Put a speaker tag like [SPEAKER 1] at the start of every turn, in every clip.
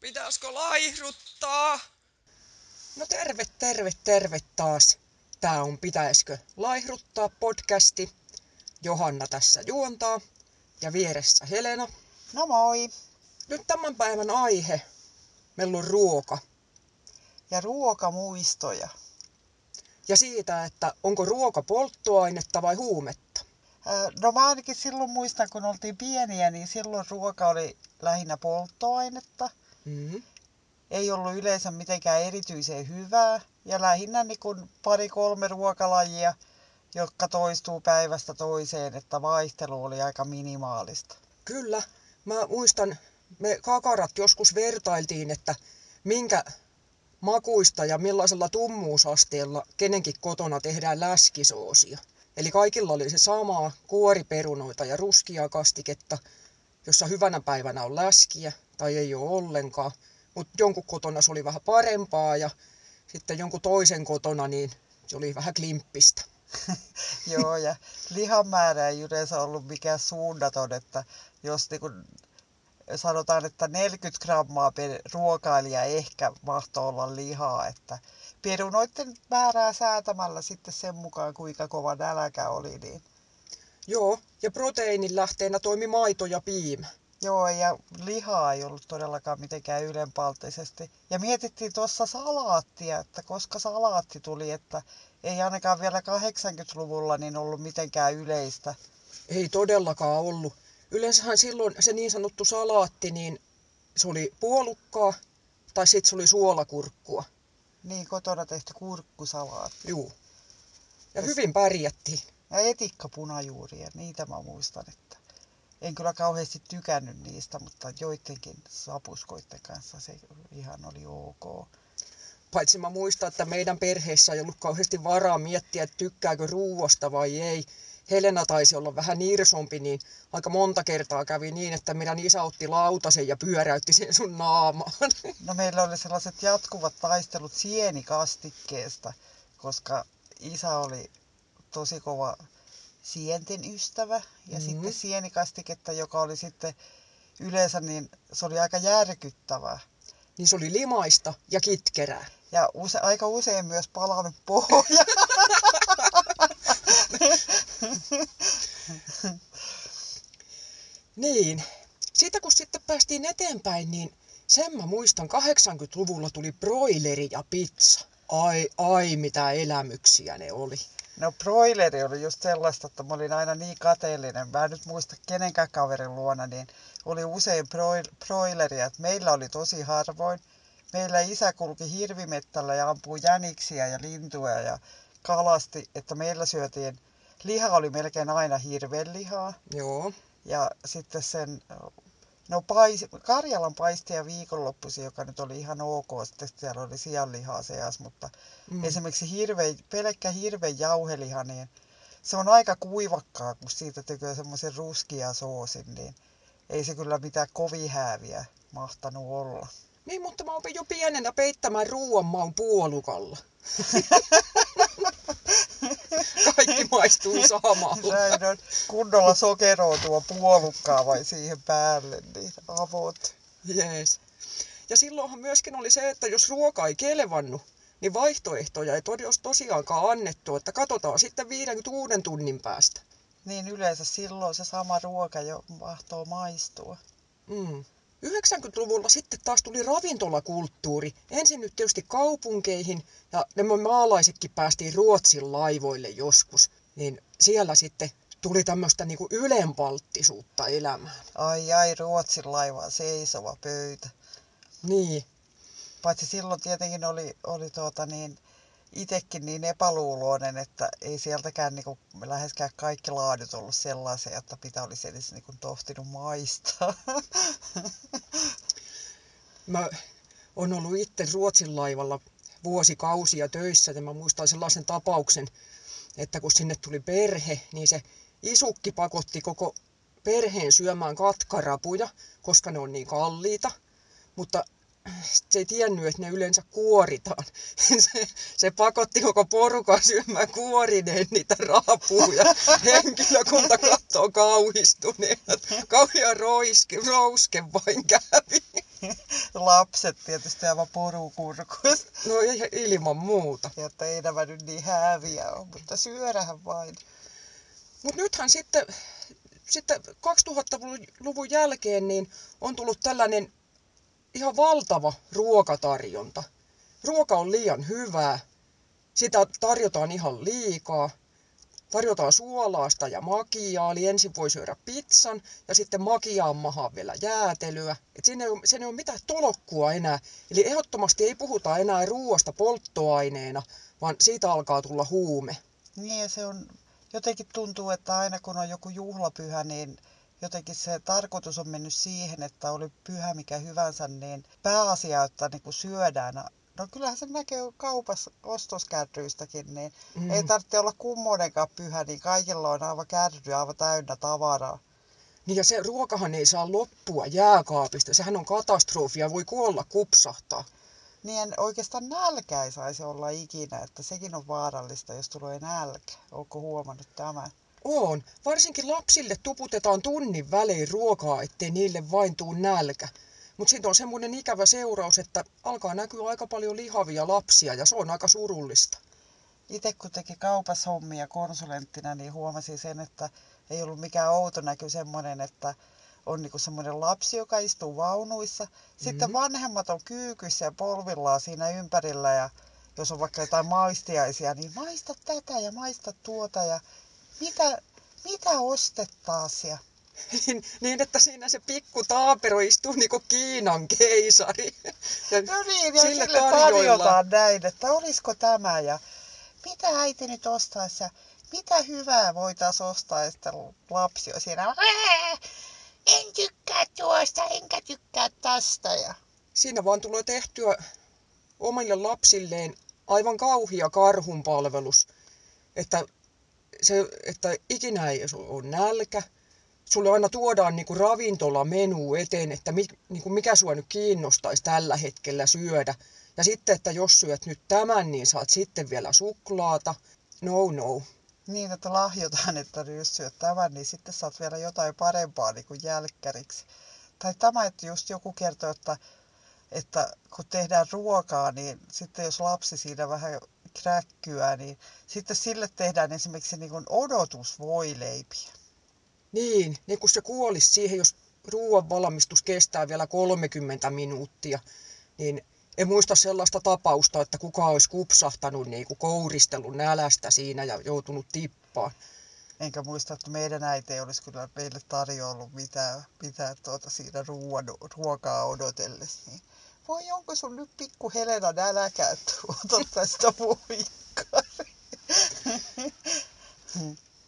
[SPEAKER 1] Pitäisikö laihruttaa?
[SPEAKER 2] No terve, terve, terve taas. Tää on Pitäisikö laihruttaa podcasti. Johanna tässä juontaa ja vieressä Helena.
[SPEAKER 3] No moi.
[SPEAKER 2] Nyt tämän päivän aihe. Meillä on ruoka.
[SPEAKER 3] Ja ruokamuistoja.
[SPEAKER 2] Ja siitä, että onko ruoka polttoainetta vai huumetta.
[SPEAKER 3] No mä ainakin silloin muistan, kun oltiin pieniä, niin silloin ruoka oli lähinnä polttoainetta.
[SPEAKER 2] Mm-hmm.
[SPEAKER 3] Ei ollut yleensä mitenkään erityisen hyvää. Ja lähinnä niin kuin pari-kolme ruokalajia, jotka toistuu päivästä toiseen, että vaihtelu oli aika minimaalista.
[SPEAKER 2] Kyllä. Mä muistan, me kakarat joskus vertailtiin, että minkä makuista ja millaisella tummuusasteella kenenkin kotona tehdään läskisoosia. Eli kaikilla oli se sama kuoriperunoita ja ruskia kastiketta, jossa hyvänä päivänä on läskiä tai ei ole ollenkaan. Mutta jonkun kotona se oli vähän parempaa ja sitten jonkun toisen kotona niin se oli vähän klimppistä.
[SPEAKER 3] Joo, ja lihan määrä ei yleensä ollut mikään suunnaton, että jos niin kun sanotaan, että 40 grammaa per ruokailija ehkä mahtoi olla lihaa, että perunoiden määrää säätämällä sitten sen mukaan, kuinka kova nälkä oli. Niin.
[SPEAKER 2] Joo, ja proteiinin lähteenä toimi maito ja piimä.
[SPEAKER 3] Joo, ja lihaa ei ollut todellakaan mitenkään ylenpalttisesti. Ja mietittiin tuossa salaattia, että koska salaatti tuli, että ei ainakaan vielä 80-luvulla niin ollut mitenkään yleistä.
[SPEAKER 2] Ei todellakaan ollut. Yleensähän silloin se niin sanottu salaatti, niin se oli puolukkaa tai sitten se oli suolakurkkua.
[SPEAKER 3] Niin, kotona tehty kurkkusalaatti.
[SPEAKER 2] Juu. Ja hyvin pärjättiin.
[SPEAKER 3] Ja etikkapunajuuria, niitä mä muistan, että en kyllä kauheasti tykännyt niistä, mutta joidenkin sapuskoiden kanssa se ihan oli ok.
[SPEAKER 2] Paitsi mä muistan, että meidän perheessä ei ollut kauheasti varaa miettiä, että tykkääkö ruuasta vai ei. Helena taisi olla vähän nirsompi, niin aika monta kertaa kävi niin, että meidän isä otti lautasen ja pyöräytti sen sun naamaan.
[SPEAKER 3] No meillä oli sellaiset jatkuvat taistelut sienikastikkeesta, koska isä oli tosi kova sienten ystävä ja mm. sitten sienikastiketta, joka oli sitten yleensä niin se oli aika järkyttävää.
[SPEAKER 2] Niin se oli limaista ja kitkerää.
[SPEAKER 3] Ja use, aika usein myös palannut pohja.
[SPEAKER 2] niin. Siitä kun sitten päästiin eteenpäin, niin sen mä muistan, 80-luvulla tuli broileri ja pizza. Ai, ai, mitä elämyksiä ne oli.
[SPEAKER 3] No broileri oli just sellaista, että mä olin aina niin kateellinen. Mä en nyt muista kenenkään kaverin luona, niin oli usein broileria. Että meillä oli tosi harvoin. Meillä isä kulki hirvimettällä ja ampui jäniksiä ja lintuja ja kalasti, että meillä syötiin, liha oli melkein aina hirven lihaa.
[SPEAKER 2] Joo.
[SPEAKER 3] Ja sitten sen, no pais, Karjalan paistia viikonloppuisin, joka nyt oli ihan ok, sitten siellä oli sianlihaa seas, mutta mm. esimerkiksi hirve, pelkkä hirven jauheliha, niin se on aika kuivakkaa, kun siitä tekee semmoisen ruskia soosin, niin ei se kyllä mitään kovin hääviä mahtanut olla.
[SPEAKER 2] Niin, mutta mä opin jo pienenä peittämään ruoan maun puolukalla. Kaikki maistuu samalta.
[SPEAKER 3] Näin on. Kunnolla sokeroa tuo puolukkaa vai siihen päälle, niin avot.
[SPEAKER 2] Jees. Ja silloinhan myöskin oli se, että jos ruoka ei kelevannut, niin vaihtoehtoja ei tosiaankaan annettu, että katsotaan sitten 56 tunnin päästä.
[SPEAKER 3] Niin yleensä silloin se sama ruoka jo mahtoo maistua.
[SPEAKER 2] Mm. 90-luvulla sitten taas tuli ravintolakulttuuri. Ensin nyt tietysti kaupunkeihin ja ne maalaisetkin päästiin Ruotsin laivoille joskus. Niin siellä sitten tuli tämmöistä niinku ylenpalttisuutta elämään.
[SPEAKER 3] Ai ai, Ruotsin laiva, seisova pöytä.
[SPEAKER 2] Niin.
[SPEAKER 3] Paitsi silloin tietenkin oli, oli tuota niin, itsekin niin epäluuloinen, että ei sieltäkään niin kuin, läheskään kaikki laadut ollut sellaisia, että pitää olisi edes niin kuin, tohtinut maistaa.
[SPEAKER 2] Mä oon ollut itse Ruotsin laivalla vuosikausia töissä ja mä muistan sellaisen tapauksen, että kun sinne tuli perhe, niin se isukki pakotti koko perheen syömään katkarapuja, koska ne on niin kalliita. Mutta se ei tiennyt, että ne yleensä kuoritaan. Se, se pakotti koko porukan syömään kuorineen niitä raapuja. Henkilökunta katsoo kauhistuneena. Kauhea roiske, rouske vain kävi.
[SPEAKER 3] Lapset tietysti aivan porukurkuista.
[SPEAKER 2] No ilman muuta.
[SPEAKER 3] Jotta ei nämä nyt niin häviä ole, mutta syödähän vain.
[SPEAKER 2] Mutta nythän sitten, sitten 2000-luvun jälkeen niin on tullut tällainen ihan valtava ruokatarjonta. Ruoka on liian hyvää, sitä tarjotaan ihan liikaa. Tarjotaan suolaasta ja makiaa, eli ensin voi syödä pizzan ja sitten makiaan mahaa vielä jäätelyä. Et siinä ei ole, siinä ei ole mitään tolokkua enää. Eli ehdottomasti ei puhuta enää ruoasta polttoaineena, vaan siitä alkaa tulla huume.
[SPEAKER 3] Niin se on, jotenkin tuntuu, että aina kun on joku juhlapyhä, niin jotenkin se tarkoitus on mennyt siihen, että oli pyhä mikä hyvänsä, niin pääasia, että niin kuin syödään. No kyllähän se näkee kaupassa ostoskärryistäkin, niin mm. ei tarvitse olla kummonenkaan pyhä, niin kaikilla on aivan kärry aivan täynnä tavaraa.
[SPEAKER 2] Niin ja se ruokahan ei saa loppua jääkaapista. Sehän on katastrofia, voi kuolla kupsahtaa.
[SPEAKER 3] Niin oikeastaan nälkä ei saisi olla ikinä, että sekin on vaarallista, jos tulee nälkä. Onko huomannut tämän?
[SPEAKER 2] On. Varsinkin lapsille tuputetaan tunnin välein ruokaa, ettei niille vain tuu nälkä. Mutta siitä on semmoinen ikävä seuraus, että alkaa näkyä aika paljon lihavia lapsia ja se on aika surullista.
[SPEAKER 3] Itse kun teki kaupassa hommia konsulenttina, niin huomasin sen, että ei ollut mikään outo näky semmoinen, että on niinku semmoinen lapsi, joka istuu vaunuissa. Sitten mm-hmm. vanhemmat on kyykyssä ja polvillaan siinä ympärillä ja jos on vaikka jotain maistiaisia, niin maista tätä ja maista tuota ja mitä, mitä ostettaisiin?
[SPEAKER 2] niin, niin, että siinä se pikku taapero istuu niin kuin Kiinan keisari.
[SPEAKER 3] Ja no niin, ja sille, sille tarjotaan näin, että olisiko tämä ja mitä äiti nyt ostaisi ja mitä hyvää voitaisiin ostaa, ja sitten lapsi on siinä, en tykkää tuosta, enkä tykkää tästä. Ja...
[SPEAKER 2] Siinä vaan tulee tehtyä omille lapsilleen aivan kauhia karhunpalvelus, että se, että ikinä ei ole nälkä. Sulle aina tuodaan niinku ravintolamenu eteen, että mi, niinku mikä sua nyt kiinnostaisi tällä hetkellä syödä. Ja sitten, että jos syöt nyt tämän, niin saat sitten vielä suklaata. No, no.
[SPEAKER 3] Niin, että lahjotaan, että jos syöt tämän, niin sitten saat vielä jotain parempaa niin kuin jälkkäriksi. Tai tämä, että just joku kertoo, että, että kun tehdään ruokaa, niin sitten jos lapsi siinä vähän kräkkyä, niin sitten sille tehdään esimerkiksi niin kuin odotusvoileipiä.
[SPEAKER 2] Niin, niin kun se kuolisi siihen, jos ruoan valmistus kestää vielä 30 minuuttia, niin en muista sellaista tapausta, että kuka olisi kupsahtanut niin kuin kouristellut nälästä siinä ja joutunut tippaan.
[SPEAKER 3] Enkä muista, että meidän äiti ei olisi kyllä meille tarjoillut mitään, mitään tuota siinä ruoan, ruokaa odotellessa. Niin voi onko sun nyt pikku Helena nälkä, että ota tästä voikkari.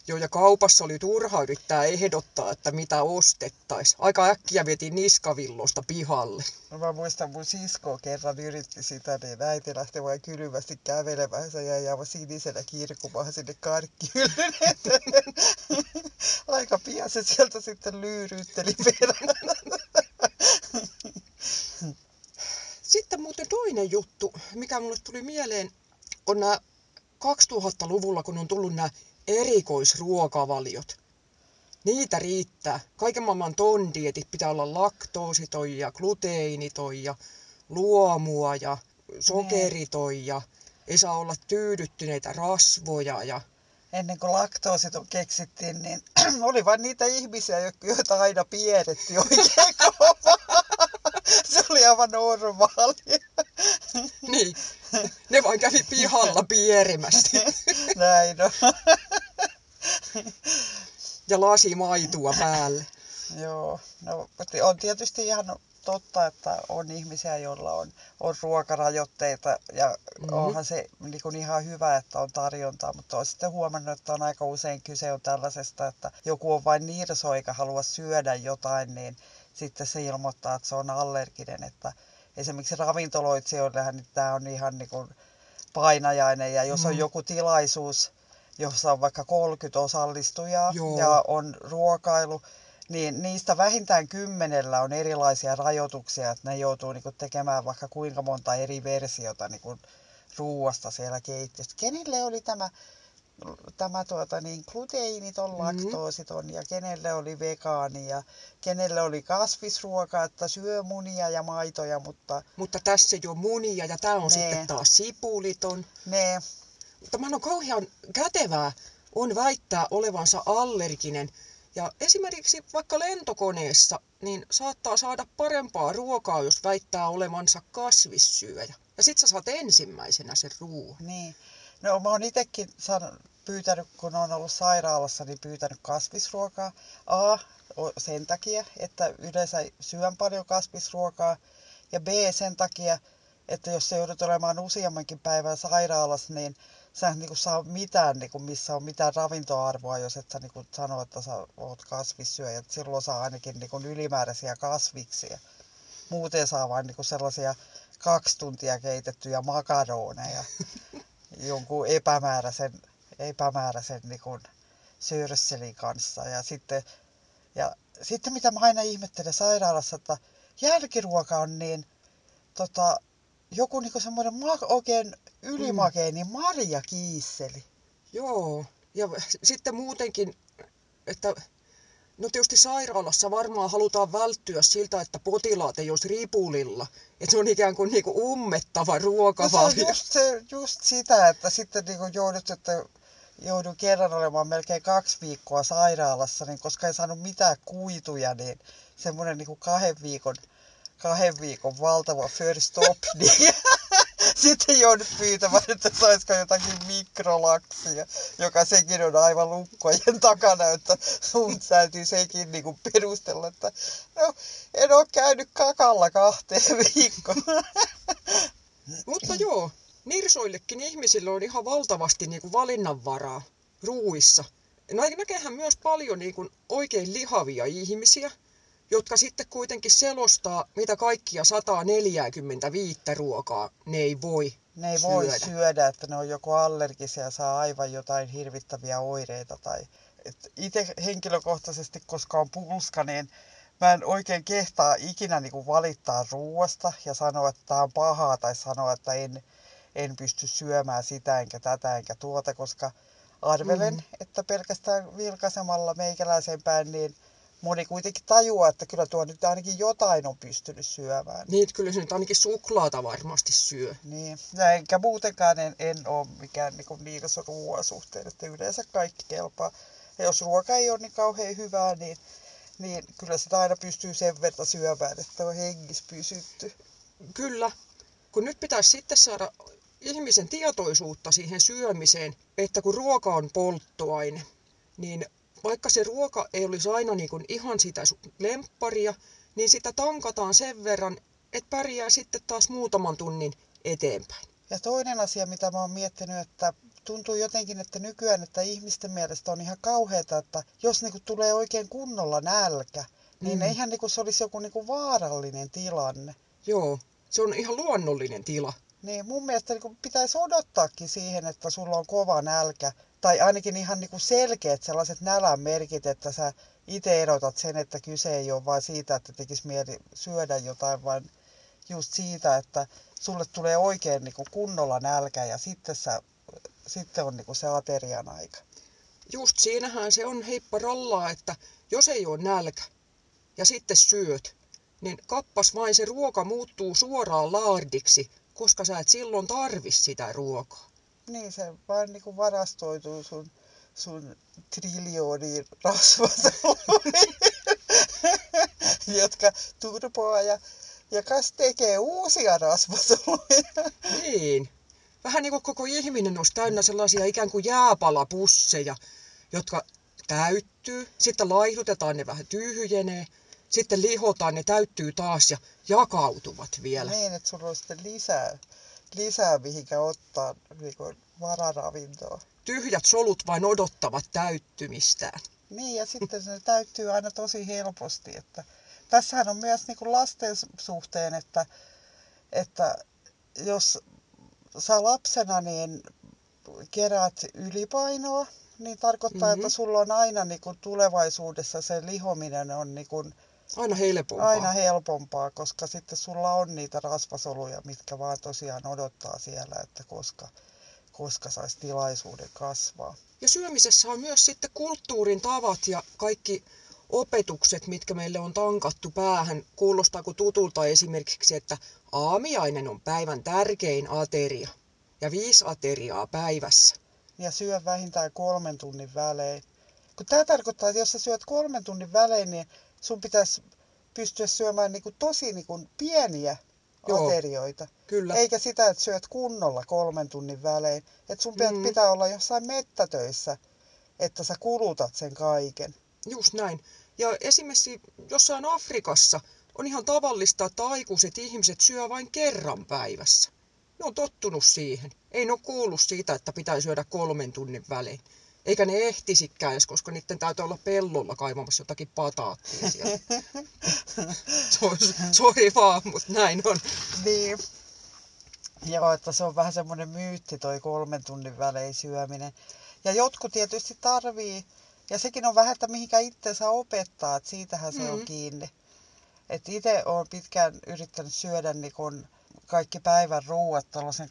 [SPEAKER 2] Joo, ja kaupassa oli turha yrittää ehdottaa, että mitä ostettais. Aika äkkiä vietiin niskavillosta pihalle.
[SPEAKER 3] No mä muistan, mun sisko kerran yritti sitä, niin äiti lähti vain kylmästi kävelemään. Se jäi aivan sinisenä kirkumaan sinne karkkihyllyyn. Aika pian se sieltä sitten lyyryytteli perään.
[SPEAKER 2] Sitten muuten toinen juttu, mikä mulle tuli mieleen, on nämä 2000-luvulla, kun on tullut nämä erikoisruokavaliot. Niitä riittää. Kaiken maailman tondietit pitää olla laktoositoja, gluteenitoja, luomua ja sokeritoja. Ei saa olla tyydyttyneitä rasvoja ja
[SPEAKER 3] ennen kuin laktoosit keksittiin, niin oli vain niitä ihmisiä, joita aina piirrettiin oikein kovaa. Se oli aivan normaalia.
[SPEAKER 2] Niin, ne vain kävi pihalla pierimästi.
[SPEAKER 3] Näin on.
[SPEAKER 2] Ja lasi maitua päälle.
[SPEAKER 3] Joo, no on tietysti ihan totta, että on ihmisiä, joilla on, on ruokarajoitteita ja mm-hmm. onhan se niin kuin ihan hyvä, että on tarjontaa, mutta olen sitten huomannut, että on aika usein kyse on tällaisesta, että joku on vain nirso eikä halua syödä jotain, niin sitten se ilmoittaa, että se on allerginen, että esimerkiksi ravintoloitsijoillehan niin tämä on ihan niin kuin painajainen ja jos mm. on joku tilaisuus, jossa on vaikka 30 osallistujaa Joo. ja on ruokailu, niin niistä vähintään kymmenellä on erilaisia rajoituksia, että ne joutuu niin kuin tekemään vaikka kuinka monta eri versiota niin kuin ruuasta siellä keittiössä. Kenelle oli tämä, tämä tuota, niin gluteiniton,
[SPEAKER 2] Mhm.
[SPEAKER 3] laktoositon ja kenelle oli vegaani ja kenelle oli kasvisruoka, että syö munia ja maitoja, mutta
[SPEAKER 2] Mutta tässä ole munia ja tämä on
[SPEAKER 3] Nee.
[SPEAKER 2] sitten taas sipuliton.
[SPEAKER 3] ne,
[SPEAKER 2] Tämähän on kauhean kätevää on väittää olevansa allerginen. Ja esimerkiksi vaikka lentokoneessa, niin saattaa saada parempaa ruokaa, jos väittää olevansa kasvissyöjä. Ja sit sä saat ensimmäisenä sen ruoan.
[SPEAKER 3] niin. No mä oon itekin pyytänyt, kun on ollut sairaalassa, niin pyytänyt kasvisruokaa. A, sen takia, että yleensä syön paljon kasvisruokaa. Ja B, sen takia, että jos sä joudut olemaan useammankin päivän sairaalassa, niin sä et niinku saa mitään, niinku, missä on mitään ravintoarvoa, jos et sä niinku sano, että sä oot kasvissyöjä. Et silloin saa ainakin niinku ylimääräisiä kasviksia. Muuten saa vain niinku sellaisia kaksi tuntia keitettyjä makaroneja jonkun epämääräisen, epämääräisen niinku sörsselin kanssa. Ja sitten, ja sitten mitä mä aina ihmettelen sairaalassa, että jälkiruoka on niin tota, joku niinku semmoinen ma- oikein ylimakea, niin marjakiisseli.
[SPEAKER 2] Joo, ja sitten muutenkin, että no tietysti sairaalassa varmaan halutaan välttyä siltä, että potilaat ei olisi ripulilla. Että se on ikään kuin, niin kuin ummettava
[SPEAKER 3] No se on
[SPEAKER 2] ruokavalio.
[SPEAKER 3] just, se, just sitä, että sitten niinku joudut, että joudun kerran olemaan melkein kaksi viikkoa sairaalassa, niin koska en saanut mitään kuituja, niin semmoinen niinku kahden viikon, kahden viikon valtava first stop, niin sitten joudut pyytämään, että saisiko jotakin mikrolaksia, joka sekin on aivan lukkojen takana, että sun täytyy sekin niinku perustella, että no en ole käynyt kakalla kahteen viikkoon.
[SPEAKER 2] Mutta joo, nirsoillekin ihmisille on ihan valtavasti niin kuin valinnanvaraa ruuissa. Nä- Näkehän myös paljon niin kuin oikein lihavia ihmisiä, jotka sitten kuitenkin selostaa, mitä kaikkia 145 ruokaa ne ei voi
[SPEAKER 3] Ne ei voi
[SPEAKER 2] syödä.
[SPEAKER 3] syödä, että ne on joko allergisia ja saa aivan jotain hirvittäviä oireita. Tai... Itse henkilökohtaisesti, koska on pulska, niin mä en oikein kehtaa ikinä niinku valittaa ruoasta ja sanoa, että tämä on pahaa tai sanoa, että en, en pysty syömään sitä enkä tätä enkä tuota, koska arvelen,
[SPEAKER 2] Mm.
[SPEAKER 3] että pelkästään vilkaisemalla meikäläisen päin, niin moni kuitenkin tajuaa, että kyllä tuo nyt ainakin jotain on pystynyt syömään.
[SPEAKER 2] Niin, kyllä se nyt ainakin suklaata varmasti syö.
[SPEAKER 3] Niin, ja enkä muutenkaan en, en ole mikään niin niikas ruoan suhteen, että yleensä kaikki kelpaa. Ja jos ruoka ei ole niin kauhean hyvää, niin, niin kyllä sitä aina pystyy sen verran syömään, että on hengissä pysytty.
[SPEAKER 2] Kyllä, kun nyt pitäisi sitten saada ihmisen tietoisuutta siihen syömiseen, että kun ruoka on polttoaine, niin vaikka se ruoka ei olisi aina niin kuin ihan sitä su- lempparia, niin sitä tankataan sen verran, että pärjää sitten taas muutaman tunnin eteenpäin.
[SPEAKER 3] Ja toinen asia, mitä mä oon miettinyt, että tuntuu jotenkin, että nykyään, että ihmisten mielestä on ihan kauheata, että jos niinku tulee oikein kunnolla nälkä, niin
[SPEAKER 2] Mm.
[SPEAKER 3] eihän niinku se olisi joku niinku vaarallinen tilanne.
[SPEAKER 2] Joo, se on ihan luonnollinen tila.
[SPEAKER 3] Niin mun mielestä niin pitäisi odottaakin siihen, että sulla on kova nälkä. Tai ainakin ihan niin selkeät sellaiset nälän merkit, että sä itse erotat sen, että kyse ei ole vain siitä, että tekisi mieli syödä jotain, vaan just siitä, että sulle tulee oikein niin kunnolla nälkä ja sitten, sä, sitten on niin se aterian aika.
[SPEAKER 2] Just siinähän se on heippa rallaa, että jos ei ole nälkä ja sitten syöt, niin kappas vain se ruoka muuttuu suoraan laardiksi, koska sä et silloin tarvi sitä ruokaa.
[SPEAKER 3] Niin se vaan niin varastoituu sun, sun triljooniin rasvasoluihin, jotka turpoaa ja, ja kas tekee uusia rasvasoluja.
[SPEAKER 2] Niin. Vähän niin kuin koko ihminen olisi täynnä sellaisia ikään kuin jääpalapusseja, jotka täyttyy, sitten laihdutetaan, ne vähän tyhjenee, sitten lihotaan, ne täyttyy taas ja jakautuvat vielä.
[SPEAKER 3] Niin, että sulla on sitten lisää, lisää mihinkä ottaa niin vararavintoa.
[SPEAKER 2] Tyhjät solut vain odottavat täyttymistään.
[SPEAKER 3] Niin, ja sitten se täyttyy aina tosi helposti. Että tässähän on myös niin kuin lasten suhteen, että, että jos sä lapsena niin keräät ylipainoa, niin tarkoittaa,
[SPEAKER 2] Mhm.
[SPEAKER 3] että sulla on aina niin kuin tulevaisuudessa se lihominen on niin kuin
[SPEAKER 2] Aina helpompaa.
[SPEAKER 3] aina helpompaa, koska sitten sulla on niitä rasvasoluja, mitkä vaan tosiaan odottaa siellä, että koska, koska saisi tilaisuuden kasvaa.
[SPEAKER 2] Ja syömisessä on myös sitten kulttuurin tavat ja kaikki opetukset, mitkä meille on tankattu päähän. Kuulostaako tutulta esimerkiksi, että aamiainen on päivän tärkein ateria ja viisi ateriaa päivässä.
[SPEAKER 3] Ja syö vähintään kolmen tunnin välein. Kun tämä tarkoittaa, että jos sä syöt kolmen tunnin välein, niin sun pitäisi pystyä syömään niin kuin tosi niin kuin pieniä
[SPEAKER 2] Joo.
[SPEAKER 3] aterioita.
[SPEAKER 2] Kyllä.
[SPEAKER 3] Eikä sitä, että syöt kunnolla kolmen tunnin välein. Että sun
[SPEAKER 2] Mm.
[SPEAKER 3] pitää olla jossain mettätöissä, että sä kulutat sen kaiken.
[SPEAKER 2] Just näin. Ja esimerkiksi jossain Afrikassa on ihan tavallista, että aikuiset ihmiset syö vain kerran päivässä. Ne on tottunut siihen. Ei ne ole kuullut siitä, että pitää syödä kolmen tunnin välein. Eikä ne ehtisikään edes, koska niiden täytyy olla pellolla kaivamassa jotakin pataattia siellä. Sori vaan, mutta näin on.
[SPEAKER 3] Niin. Joo, että se on vähän semmoinen myytti toi kolmen tunnin välein syöminen. Ja jotkut tietysti tarvii, ja sekin on vähän, että mihinkä itse saa opettaa, että siitähän se mm.
[SPEAKER 2] Mm.
[SPEAKER 3] on kiinni. Et itse olen pitkään yrittänyt syödä niin kun kaikki päivän ruuat tuollaisen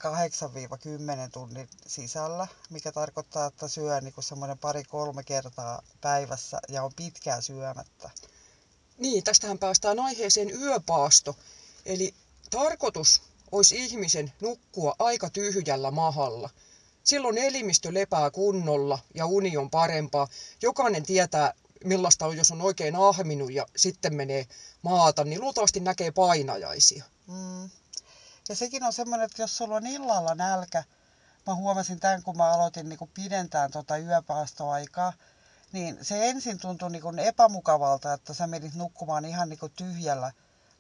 [SPEAKER 3] 8-10 tunnin sisällä, mikä tarkoittaa, että syö niin semmoinen pari-kolme kertaa päivässä ja on pitkään syömättä.
[SPEAKER 2] Niin, tästähän päästään aiheeseen yöpaasto. Eli tarkoitus olisi ihmisen nukkua aika tyhjällä mahalla. Silloin elimistö lepää kunnolla ja uni on parempaa. Jokainen tietää, millaista on, jos on oikein ahminut ja sitten menee maata, niin luultavasti näkee painajaisia.
[SPEAKER 3] Mm. Ja sekin on semmoinen, että jos sulla on illalla nälkä, mä huomasin tämän, kun mä aloitin niin pidentää tuota yöpaastoaikaa, niin se ensin tuntui niin epämukavalta, että sä menit nukkumaan ihan niin tyhjällä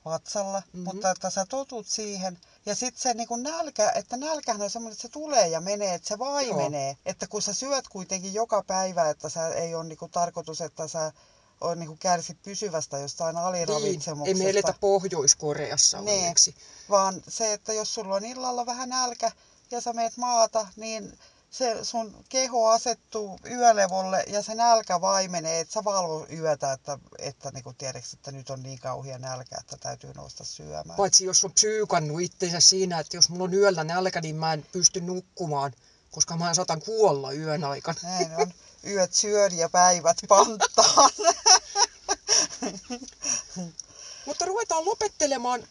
[SPEAKER 3] vatsalla,
[SPEAKER 2] Mhm.
[SPEAKER 3] mm-hmm. mutta että sä totut siihen. Ja sitten se niin nälkä, että nälkähän on semmoinen, että se tulee ja menee, että se vaimenee. Joo. Että kun sä syöt kuitenkin joka päivä, että sä ei ole niin tarkoitus, että sä on niin kärsit pysyvästä jostain
[SPEAKER 2] Niin,
[SPEAKER 3] aliravitsemuksesta.
[SPEAKER 2] ei me eletä Pohjois-Koreassa
[SPEAKER 3] Niin.
[SPEAKER 2] onneksi.
[SPEAKER 3] Vaan se, että jos sulla on illalla vähän nälkä ja sä meet maata, niin se sun keho asettuu yölevolle ja se nälkä vaimenee, että sä valvo yötä, että, että niin kuin tiedätkö, että nyt on niin kauhia nälkä, että täytyy nousta syömään.
[SPEAKER 2] Paitsi jos on psyykannut itsensä siinä, että jos mulla on yöllä nälkä, niin mä en pysty nukkumaan, koska mä saatan kuolla yön aikana.
[SPEAKER 3] Näin on. Yöt syön ja päivät panttaan.
[SPEAKER 2] Mutta ruvetaan lopettelemaan.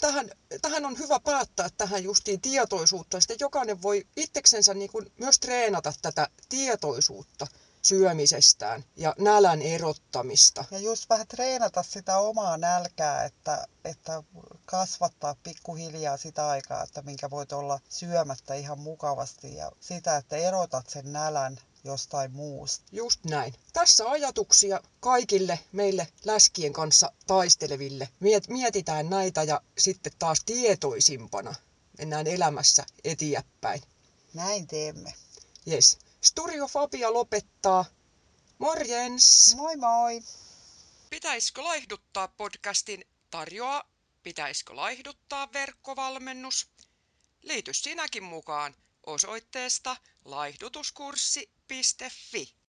[SPEAKER 2] Tähän, tähän on hyvä päättää tähän justiin tietoisuutta. Sitten jokainen voi itseksensä niin kuin myös treenata tätä tietoisuutta syömisestään ja nälän erottamista.
[SPEAKER 3] Ja just vähän treenata sitä omaa nälkää, että, että kasvattaa pikkuhiljaa sitä aikaa, että minkä voit olla syömättä ihan mukavasti ja sitä, että erotat sen nälän jostain muusta.
[SPEAKER 2] Just näin. Tässä ajatuksia kaikille meille läskien kanssa taisteleville. Miet, mietitään näitä ja sitten taas tietoisimpana mennään elämässä eteenpäin.
[SPEAKER 3] Näin teemme.
[SPEAKER 2] Yes. Studio Fabia lopettaa. Morjens!
[SPEAKER 3] Moi moi!
[SPEAKER 1] Pitäisikö laihduttaa podcastin tarjoaa Pitäisikö laihduttaa verkkovalmennus? Liity sinäkin mukaan osoitteesta laihdutuskurssi.fi.